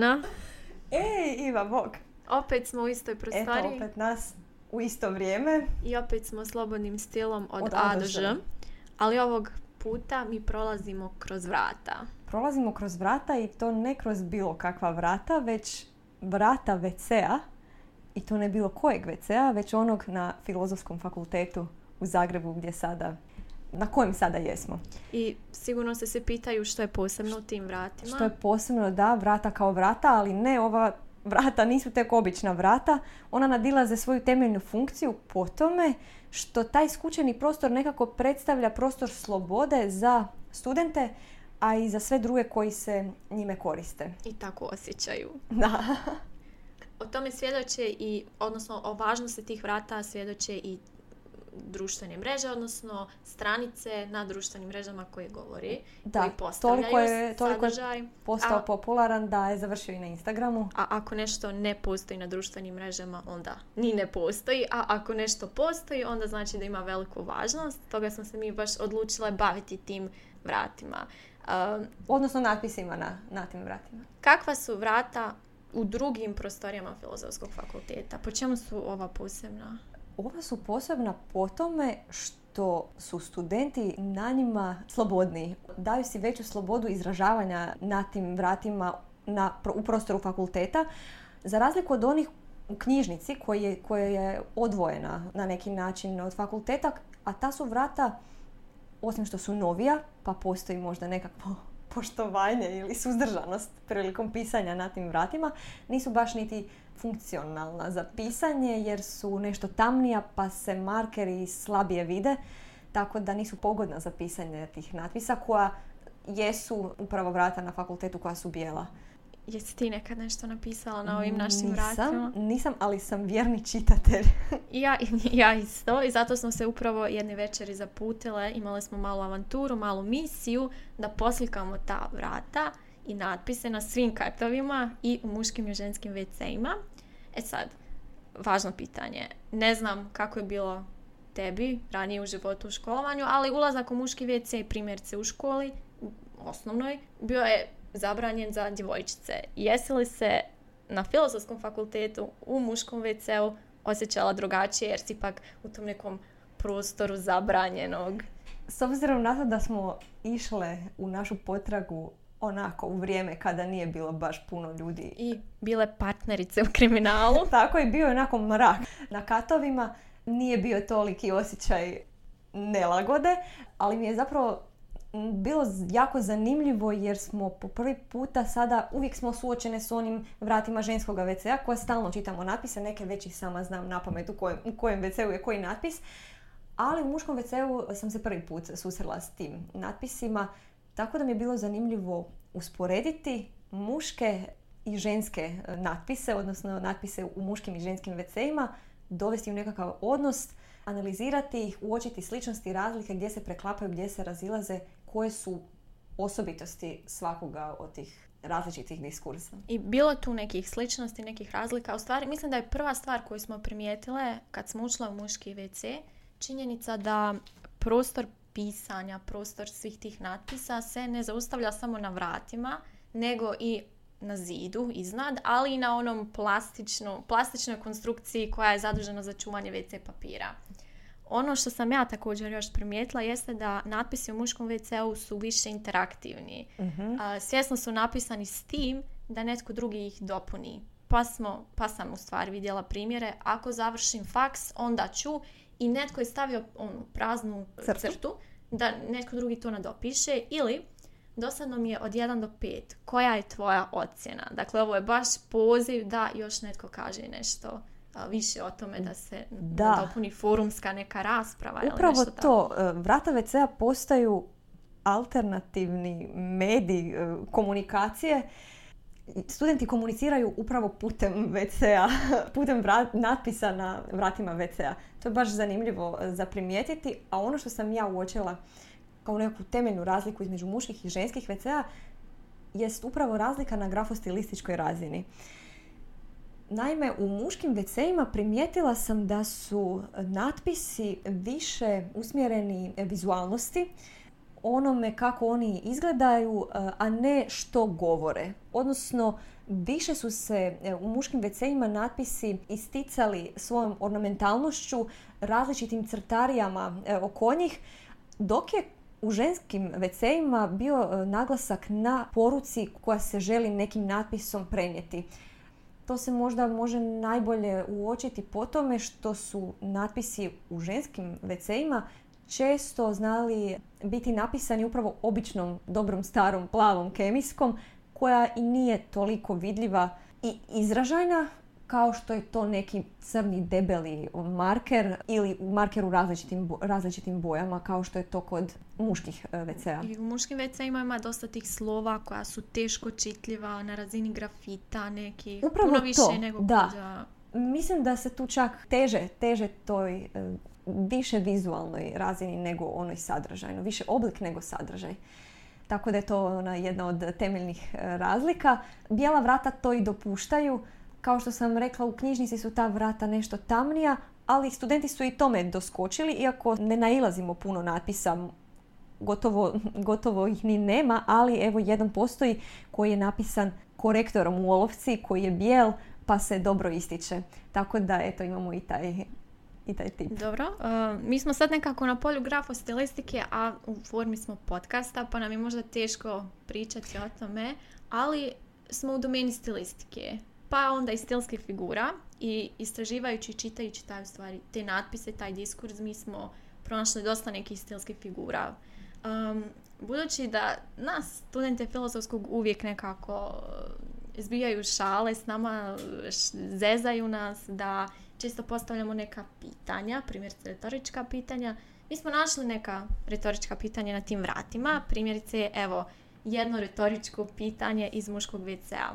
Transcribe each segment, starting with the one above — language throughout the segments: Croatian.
Ana, Ej, Iva, bok. opet smo u istoj Eto, prostoriji opet nas u isto vrijeme. i opet smo slobodnim stilom od, Od A do. Ž. Ali ovog puta mi prolazimo kroz vrata. Prolazimo kroz vrata i to ne kroz bilo kakva vrata, već vrata WC-a. I to ne bilo kojeg WC-a, već onog na Filozofskom fakultetu u Zagrebu gdje sada, na kojem sada jesmo. I sigurno se se pitaju što je posebno u tim vratima. Što je posebno da vrata kao vrata, ali ne ova vrata nisu tek obična vrata. Ona nadilaze svoju temeljnu funkciju po tome što taj skučeni prostor nekako predstavlja prostor slobode za studente, a i za sve druge koji se njime koriste. I tako osjećaju. Da. O tome svjedoče i, odnosno o važnosti tih vrata svjedoče i društvene mreže, odnosno stranice na društvenim mrežama koje govori, Da, koji postavljaju toliko je- toliko je. Postao A- popularan da je završio i na Instagramu. A ako nešto ne postoji na društvenim mrežama, onda ni ne postoji. A ako nešto postoji, onda znači da ima veliku važnost. Toga smo se mi baš odlučile baviti tim vratima. Um, Odnosno natpisima na, na tim vratima. kakva su vrata u drugim prostorijama Filozofskog fakulteta? Po čemu su ova posebna? Ova su posebna po tome što su studenti na njima slobodniji. Daju si veću slobodu izražavanja na tim vratima na, u prostoru fakulteta, za razliku od onih u knjižnici koji je, koja je odvojena na neki način od fakulteta, a ta su vrata, osim što su novija, pa postoji možda nekakvo poštovanje ili suzdržanost prilikom pisanja na tim vratima, nisu baš niti funkcionalna za pisanje jer su nešto tamnija pa se markeri slabije vide, tako da nisu pogodna za pisanje tih natpisa koja jesu upravo vrata na fakultetu koja su bijela. Jesi ti nekad nešto napisala na ovim našim nisam, vratima? Nisam, ali sam vjerni čitatelj. Ja, ja isto i zato smo se upravo jedne večeri zaputile, imali smo malu avanturu, malu misiju da poslikamo ta vrata i natpise na svim kartovima i u muškim i ženskim WC-ima. E sad, važno pitanje. Ne znam kako je bilo tebi ranije u životu u školovanju, ali ulazak u muški WC primjerice u školi, u osnovnoj, bio je zabranjen za djevojčice. Jesi li se na filozofskom fakultetu u muškom WC-u osjećala drugačije jer si ipak u tom nekom prostoru zabranjenog. S obzirom na to da smo išle u našu potragu onako u vrijeme kada nije bilo baš puno ljudi. I bile partnerice u kriminalu. Tako je bio onako mrak. Na katovima nije bio toliki osjećaj nelagode, ali mi je zapravo bilo jako zanimljivo jer smo po prvi puta sada uvijek smo suočene s onim vratima ženskog WC-a koje stalno čitamo natpise, neke već i sama znam na pamet u kojem, u kojem WC-u je koji natpis, ali u muškom WC-u sam se prvi put susrela s tim natpisima, tako da mi je bilo zanimljivo usporediti muške i ženske e, natpise, odnosno natpise u muškim i ženskim WC-ima, dovesti u nekakav odnos, analizirati ih, uočiti sličnosti i razlike gdje se preklapaju, gdje se razilaze, koje su osobitosti svakoga od tih različitih diskursa. I bilo tu nekih sličnosti, nekih razlika. U stvari, mislim da je prva stvar koju smo primijetile kad smo ušle u muški WC, činjenica da prostor pisanja, prostor svih tih natpisa se ne zaustavlja samo na vratima, nego i na zidu iznad, ali i na onom plastičnu, plastičnoj konstrukciji koja je zadužena za čuvanje WC papira. Ono što sam ja također još primijetila jeste da natpisi u muškom WC-u su više interaktivni. A, svjesno su napisani s tim da netko drugi ih dopuni. Pa, smo, pa sam u stvari vidjela primjere, ako završim faks, onda ću i netko je stavio onu praznu Crtu. crtu. Da netko drugi to nadopiše ili dosadno mi je od 1 do 5. Koja je tvoja ocjena? Dakle, ovo je baš poziv da još netko kaže nešto više o tome da se Da. dopuni forumska neka rasprava. ili Upravo nešto tako. to, e, vrata WC-a postaju alternativni medij e, komunikacije. Studenti komuniciraju upravo putem WC-a, putem natpisa na vratima WC-a. To je baš zanimljivo e, za primijetiti, a ono što sam ja uočila kao neku temeljnu razliku između muških i ženskih WC-a jest upravo razlika na grafostilističkoj razini. Naime, u muškim WC-ima primijetila sam da su natpisi više usmjereni vizualnosti, onome kako oni izgledaju, e, a ne što govore. Odnosno, više su se e, u muškim WC-ima natpisi isticali svojom ornamentalnošću, različitim crtarijama e, oko njih, dok je u ženskim WC-ima bio naglasak na poruci koja se želi nekim natpisom prenijeti. To se možda može najbolje uočiti po tome što su natpisi u ženskim WC-ima često znali biti napisani upravo običnom, dobrom, starom, plavom kemijskom koja i nije toliko vidljiva i izražajna kao što je to neki crni debeli marker ili marker u različitim, različitim bojama kao što je to kod muških e, WC-a. I u muškim WC-ima ima dosta tih slova koja su teško čitljiva na razini grafita neki. Upravo puno više to, nego da. Mislim da se tu čak teže, teže toj e, više vizualnoj razini nego onoj sadržajnoj. Više oblik nego sadržaj. Tako da je to ona jedna od temeljnih e, razlika. Bijela vrata to i dopuštaju. Kao što sam rekla, u knjižnici su ta vrata nešto tamnija, ali studenti su i tome doskočili, iako ne nailazimo puno natpisa, gotovo, gotovo ih ni nema, ali evo jedan postoji koji je napisan korektorom u olovci, koji je bijel, pa se dobro ističe. Tako da, eto, imamo i taj i taj tip. Dobro, uh, mi smo sad nekako na polju grafostilistike, a u formi smo podcasta, pa nam je možda teško pričati o tome, ali smo u domeni stilistike, pa onda i stilskih figura i istraživajući i čitajući taj, stvari, te natpise, taj diskurs, mi smo pronašli dosta nekih stilskih figura. Um, budući da nas, studente filozofskog, uvijek nekako zbijaju šale s nama, zezaju nas da često postavljamo neka pitanja, primjerice retorička pitanja. Mi smo našli neka retorička pitanja na tim vratima. Primjerice, evo, jedno retoričko pitanje iz muškog WC-a.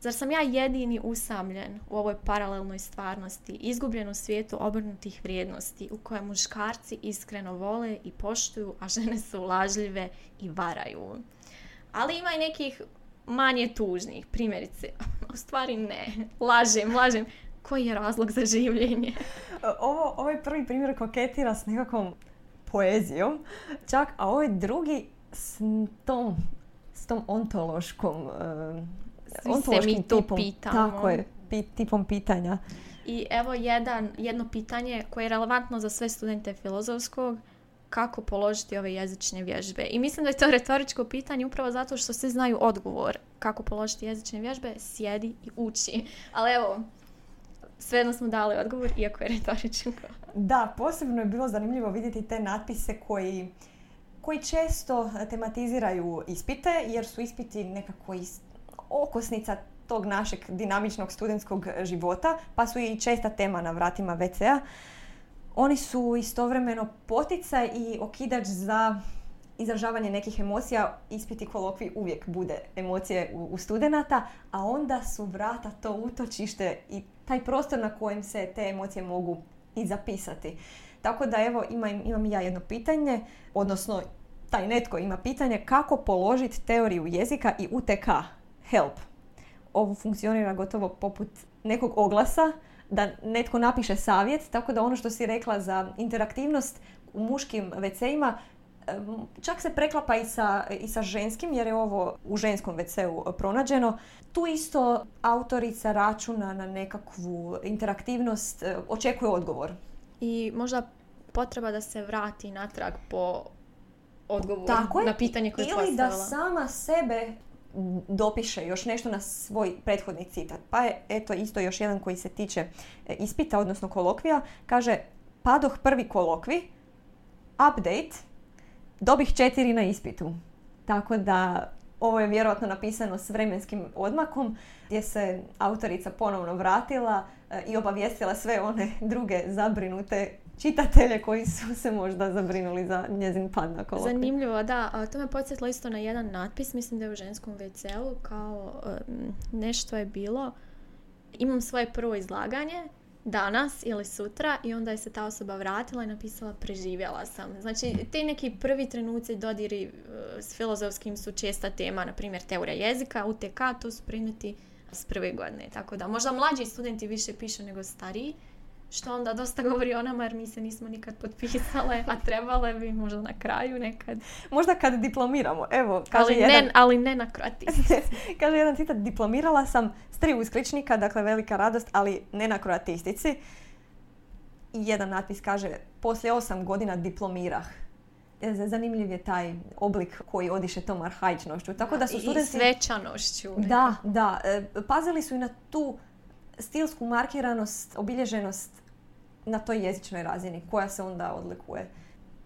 Zar sam ja jedini usamljen u ovoj paralelnoj stvarnosti, izgubljen u svijetu obrnutih vrijednosti, u kojem muškarci iskreno vole i poštuju, a žene su lažljive i varaju? Ali ima i nekih manje tužnih, primjerice, u stvari ne, lažem, lažem, koji je razlog za življenje? Ovo, ovaj prvi primjer koketira s nekakvom poezijom, čak, a ovaj drugi s tom, s tom ontološkom, uh, Svi mi to tipom, pitamo. Tako je, tipom pitanja. I evo jedan, jedno pitanje koje je relevantno za sve studente filozofskog, kako položiti ove jezične vježbe. I mislim da je to retoričko pitanje upravo zato što svi znaju odgovor kako položiti jezične vježbe, sjedi i uči. Ali evo, svejedno smo dali odgovor, iako je retoričko. Da, posebno je bilo zanimljivo vidjeti te natpise koji, koji često tematiziraju ispite, jer su ispiti nekako okosnica tog našeg dinamičnog studentskog života, pa su i česta tema na vratima WC-a. Oni su istovremeno poticaj i okidač za izražavanje nekih emocija, ispiti kolokvi uvijek bude emocije u, u studenata, a onda su vrata to utočište i taj prostor na kojem se te emocije mogu i zapisati. Tako da evo imam, imam ja jedno pitanje, odnosno taj netko ima pitanje kako položiti teoriju jezika i UTK, help. Ovo funkcionira gotovo poput nekog oglasa da netko napiše savjet, tako da ono što si rekla za interaktivnost u muškim WC-ima čak se preklapa i sa, i sa ženskim jer je ovo u ženskom WC-u pronađeno. Tu isto autorica računa na nekakvu interaktivnost, e, očekuje odgovor. I možda potreba da se vrati natrag po odgovoru Tako na pitanje koje Ili da sama sebe dopiše još nešto na svoj prethodni citat. Pa je eto isto još jedan koji se tiče e, ispita, odnosno kolokvija. Kaže, padoh prvi kolokvi, update, dobih četiri na ispitu. Tako da ovo je vjerojatno napisano s vremenskim odmakom gdje se autorica ponovno vratila e, i obavijestila sve one druge zabrinute čitatelje koji su se možda zabrinuli za njezin pad na kolokviju. Zanimljivo, da. To me podsjetilo isto na jedan natpis, mislim da je u ženskom WC-u, kao nešto je bilo. Imam svoje prvo izlaganje, danas ili sutra i onda je se ta osoba vratila i napisala preživjela sam. Znači, te neki prvi trenuci dodiri e, s filozofskim su česta tema, na primjer teorija jezika, UTK, to su predmeti s prve godine. Tako da možda mlađi studenti više pišu nego stariji, što onda dosta govori o nama jer mi se nismo nikad potpisale, a trebale bi možda na kraju nekad. Možda kad diplomiramo, evo, kaže Ali, jedan... ne, ali ne na kroatistici. kaže jedan citat, diplomirala sam s tri uskličnika, dakle velika radost, ali ne na kroatistici. I jedan natpis kaže, poslije osam godina diplomirah. E, Zanimljiv je taj oblik koji odiše tom arhaičnošću. Tako da su studenti... I svečanošću. Da, da. e, Pazili su i na tu stilsku markiranost, obilježenost na toj jezičnoj razini koja se onda odlikuje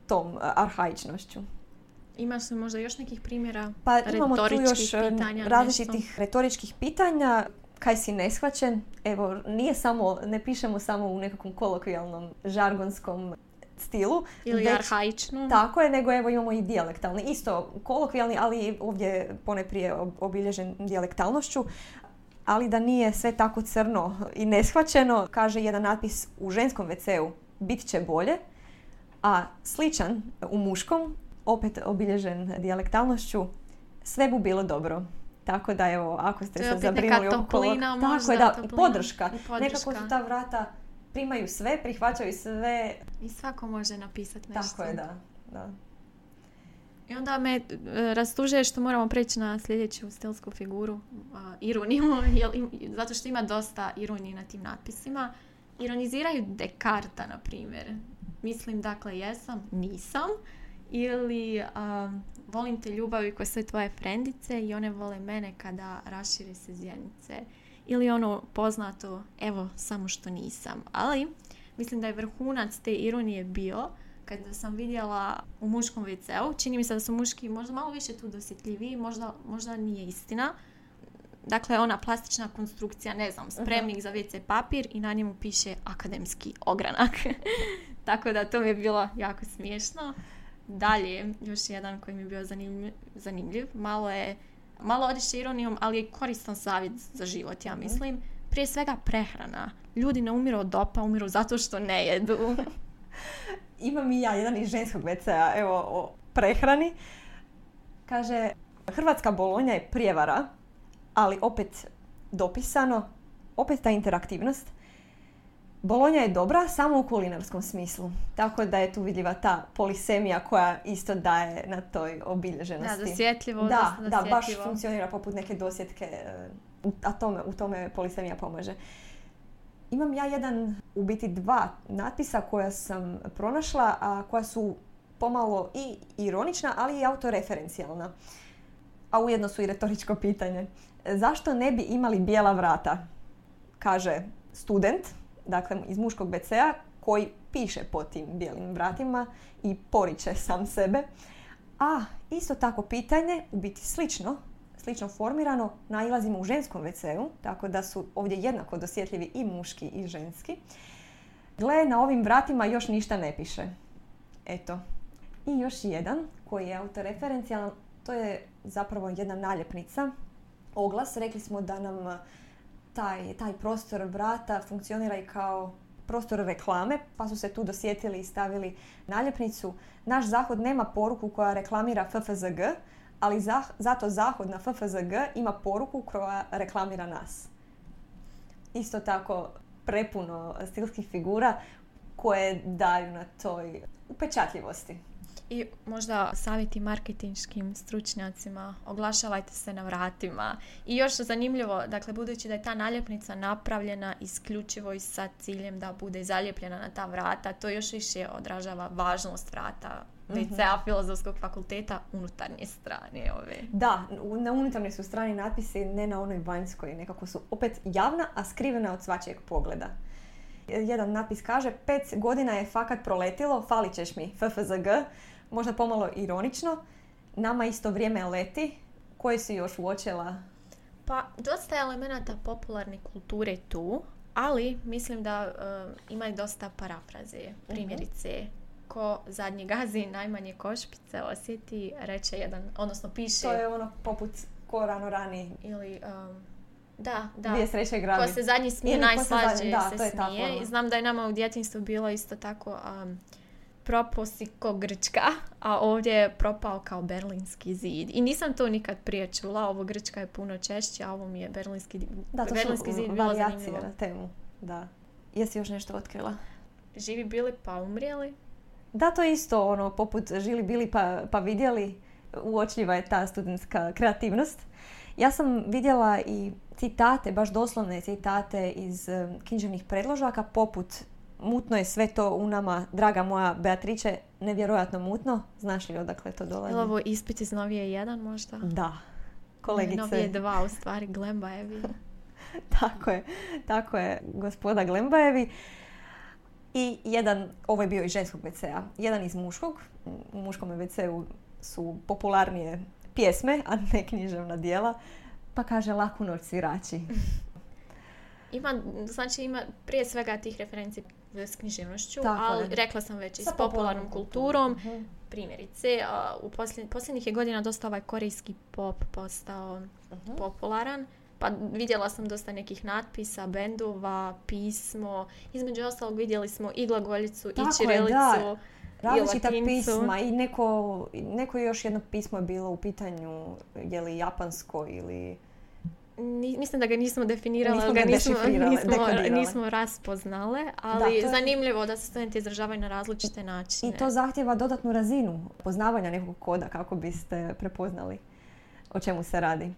tom e, arhaičnošću. Imaš li možda još nekih primjera Pa imamo tu još e, pitanja, različitih retoričkih pitanja. Kaj si neshvaćen? Evo, nije samo, ne pišemo samo u nekakvom kolokvijalnom, žargonskom stilu. Ili već- arhaičnu. Tako je, nego evo imamo i dijalektalni. Isto kolokvijalni, ali ovdje poneprije ob- obilježen dijalektalnošću. Ali da nije sve tako crno i neshvaćeno, kaže jedan natpis u ženskom WC-u bit će bolje, a sličan u muškom, opet obilježen dijalektalnošću, sve bu bilo dobro. Tako da evo, ako ste se zabrinuli neka oko toplina Tako možda, je, da, podrška. podrška. Nekako su ta vrata primaju sve, prihvaćaju sve. I svako može napisati nešto. Tako je, da. da. I onda me e, rastužuje što moramo preći na sljedeću stilsku figuru, ironiju, jel zato što ima dosta ironije na tim natpisima. Ironiziraju Dekarta, na primjer. Mislim, dakle, jesam, nisam. Ili volim te ljubavi koje su tvoje frendice i one vole mene kada rašire se zjenice. Ili ono poznato, evo, samo što nisam. Ali, mislim da je vrhunac te ironije bio kada sam vidjela u muškom WC-u, čini mi se da su muški možda malo više tu dosjetljiviji, možda, možda nije istina. Dakle, ona plastična konstrukcija, ne znam, spremnik za WC papir i na njemu piše akademski ogranak. Tako da to mi je bilo jako smiješno. Dalje, još jedan koji mi je bio zanimljiv, zanimljiv. malo je, malo odiše ironijom, ali je koristan savjet za život, ja mislim. Prije svega prehrana. Ljudi ne umiru od dopa, umiru zato što ne jedu. Imam i ja jedan iz ženskog WC-a, evo o prehrani. Kaže, Hrvatska bolonja je prijevara, ali opet dopisano, opet ta interaktivnost. Bolonja je dobra samo u kulinarskom smislu. Tako da je tu vidljiva ta polisemija koja isto daje na toj Da, obilježenosti. dosjetljivo, da, da, baš funkcionira poput neke dosjetke, e, a tome, u tome polisemija pomaže. Imam ja jedan, u biti dva natpisa koja sam pronašla, a koja su pomalo i ironična, ali i autoreferencijalna. A ujedno su i retoričko pitanje. Zašto ne bi imali bijela vrata? Kaže student, dakle iz muškog BC-a, koji piše po tim bijelim vratima i poriče sam sebe. A isto tako pitanje, u biti slično, slično formirano, nailazimo u ženskom WC-u, tako da su ovdje jednako dosjetljivi i muški i ženski. Gle, na ovim vratima još ništa ne piše. Eto. I još jedan koji je autoreferencijalan, to je zapravo jedna naljepnica. Oglas, rekli smo da nam taj, taj prostor vrata funkcionira i kao prostor reklame, pa su se tu dosjetili i stavili naljepnicu. Naš zahod nema poruku koja reklamira FFZG, ali zah- zato zahod na FFZG ima poruku koja reklamira nas. Isto tako prepuno stilskih figura koje daju na toj upečatljivosti. I možda savjeti marketinškim stručnjacima, oglašavajte se na vratima. I još zanimljivo, dakle, budući da je ta naljepnica napravljena isključivo i sa ciljem da bude zalijepljena na ta vrata, to još više odražava važnost vrata WCA Filozofskog fakulteta unutarnje strane ove. Da, na unutarnjoj su strani natpisi, ne na onoj vanjskoj. Nekako su opet javna, a skrivena od svačijeg pogleda. Jedan natpis kaže, pet godina je fakat proletilo, falit ćeš mi, FFZG. Možda pomalo ironično. Nama isto vrijeme leti. Koje si još uočila? Pa, dosta je elemenata popularne kulture tu, ali mislim da e, ima i dosta parafraze. Primjerice, ko zadnji gazi, najmanje košpice osjeti, reče jedan, odnosno piše, To je ono poput ko rano rani. ili... em, da, da. Dvije sreće grabi. Ko se zadnji smije, se najslađe se ta smije. I znam da je nama u djetinstvu bilo isto tako um, propao si ko Grčka, a ovdje je propao kao berlinski zid. I nisam to nikad prije čula, ovo Grčka je puno češće, a ovo mi je berlinski, Da, to berlinski zid bilo zanimljivo. na temu. Da. Jesi još nešto otkrila? Živi bili pa umrijeli. Da, to je isto ono, poput žili bili pa, pa vidjeli, uočljiva je ta studentska kreativnost. Ja sam vidjela i citate, baš doslovne citate iz um, književnih predložaka, poput Mutno je sve to u nama, draga moja Beatrice, nevjerojatno mutno. Znaš li odakle to dolazi? Je ovo ispit iz Novije jedan možda? Da, kolegice. Novije dva, u stvari, Glembajevi. tako je, tako je, gospoda Glembajevi. I jedan, ovo je bio iz ženskog WC-a, jedan iz muškog. U muškom WC-u su popularnije pjesme, a ne književna dijela. Pa kaže laku noć svirači. Ima, znači ima prije svega tih referenci s književnošću, Tako ali je. rekla sam već i s popularnom popularnom kulturom. Mhm. Primjerice, u posljednjih, je godina dosta ovaj korejski pop postao Mhm. popularan. Pa vidjela sam dosta nekih natpisa, bendova, pismo. Između ostalog vidjeli smo i glagoljicu, Tako i čirilicu. da. Različita latincu. pisma i neko, neko još jedno pismo je bilo u pitanju je li japansko ili... Ni- mislim da ga nismo definirali, Nismo ga ga nismo, nismo, nismo raspoznale, ali to je- zanimljivo da se studenti izražavaju na različite načine. I to zahtjeva dodatnu razinu poznavanja nekog koda kako biste prepoznali o čemu se radi.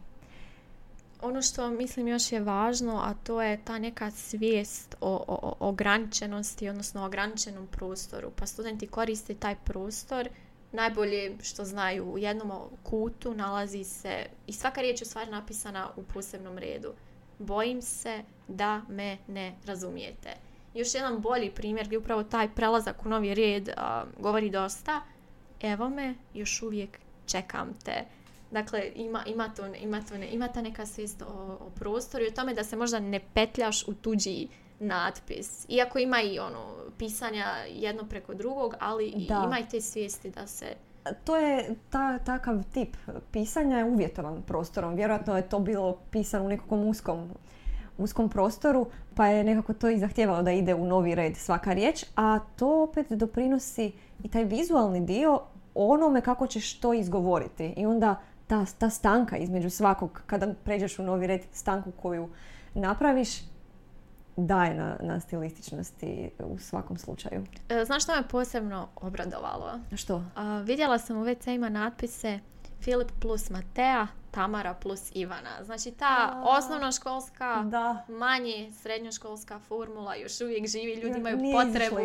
Ono što mislim još je važno, a to je ta neka svijest o, o, o ograničenosti, odnosno o ograničenom prostoru. Pa studenti koriste taj prostor, najbolje što znaju u jednom kutu nalazi se, i svaka riječ je u stvari napisana u posebnom redu. Bojim se da me ne razumijete. Još jedan bolji primjer gdje upravo taj prelazak u novi red a, govori dosta. Evo me, još uvijek čekam te. Dakle, ima, ima, to, ima, to, ima ta neka svijest o, o prostoru i o tome da se možda ne petljaš u tuđi natpis. Iako ima i ono, pisanja jedno preko drugog, ali Da. ima i te svijesti da se... To je ta, takav tip pisanja je uvjetovan prostorom. Vjerojatno je to bilo pisano u nekakvom uskom, uskom prostoru, pa je nekako to i zahtjevalo da ide u novi red svaka riječ, a to opet doprinosi i taj vizualni dio onome kako ćeš to izgovoriti. I onda ta, ta stanka između svakog, kada pređeš u novi red, stanku koju napraviš, daje na, na stilističnosti u svakom slučaju. E, Znaš što me posebno obradovalo? Što? A, vidjela sam u WC-ima natpise Filip plus Matea, Tamara plus Ivana. Znači ta A. osnovnoškolska, Da. manje srednjoškolska formula još uvijek živi. Ljudi imaju potrebu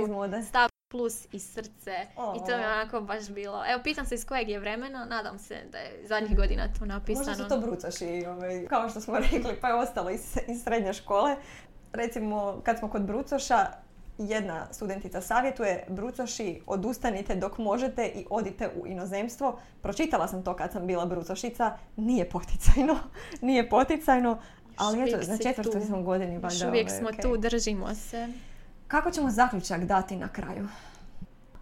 plus i srce. I to mi je onako baš bilo. Evo, pitam se iz kojeg je vremena. Nadam se da je zadnjih godina to napisano. Možda su to brucoši, ovaj, kao što smo rekli, pa je ostalo iz, iz srednje škole. Recimo, kad smo kod brucoša, jedna studentica savjetuje brucoši odustanite dok možete i odite u inozemstvo. Pročitala sam to kad sam bila brucošica, nije poticajno, nije poticajno, ali eto, na četvrtoj smo godini Još uvijek ovaj, smo tu, držimo se. Kako ćemo zaključak dati na kraju?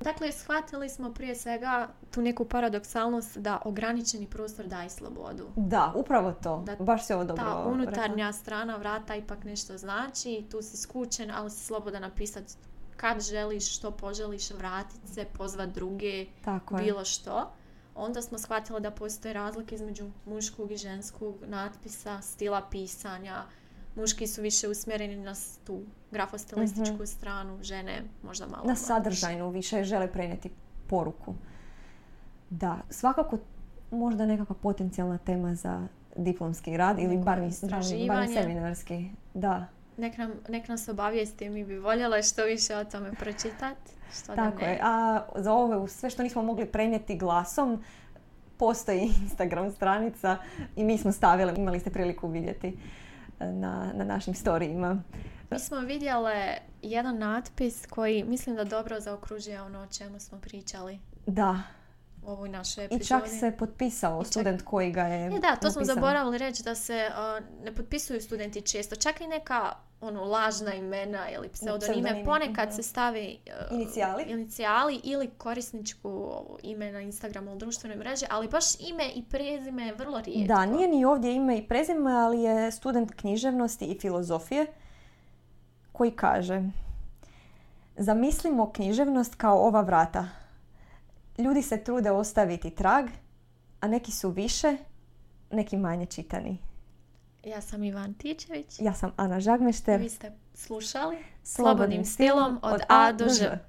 Dakle, shvatili smo prije svega tu neku paradoksalnost da ograničeni prostor daje slobodu. Da, upravo to. Da Baš se ovo dobro Ta rekla. unutarnja strana vrata ipak nešto znači, tu si skučen, ali si slobodan napisati kad želiš, što poželiš, vratit se, pozvat druge, Tako je. bilo što. Onda smo shvatili da postoje razlike između muškog i ženskog natpisa, stila pisanja. Muški su više usmjereni na tu grafostilističku stranu, žene možda malo na sadržajnu više žele prenijeti poruku. Da, svakako možda nekakva potencijalna tema za diplomski rad ili bar, bar, seminarski. Da, Nek nam, nek nas obavijesti, mi bi voljela što više o tome pročitati. Što tako da ne. je. A za ovo sve što nismo mogli prenijeti glasom, postoji Instagram stranica i mi smo stavili, imali ste priliku vidjeti e, na, na našim storijima. Mi smo vidjele jedan natpis koji mislim da dobro zaokružuje ono o čemu smo pričali Da, u ovoj našoj i epizodi. čak se potpisao čak- student koji ga je E da, to smo zaboravili reći da se uh, ne potpisuju studenti često. Čak i neka ono, lažna imena ili pseudonime. Ponekad se stavi uh, Inicijali. inicijali ili korisničku ovo, ime na Instagramu ili društvenoj mreži, ali baš ime i prezime je vrlo rijetko. Da, nije ni ovdje ime i prezime, ali je student književnosti i filozofije koji kaže Zamislimo književnost kao ova vrata. Ljudi se trude ostaviti trag, a neki su više, neki manje čitani. Ja sam Ivan Tičević. Ja sam Ana Žagmešter. Vi ste slušali Slobodnim stilom od A do Ž.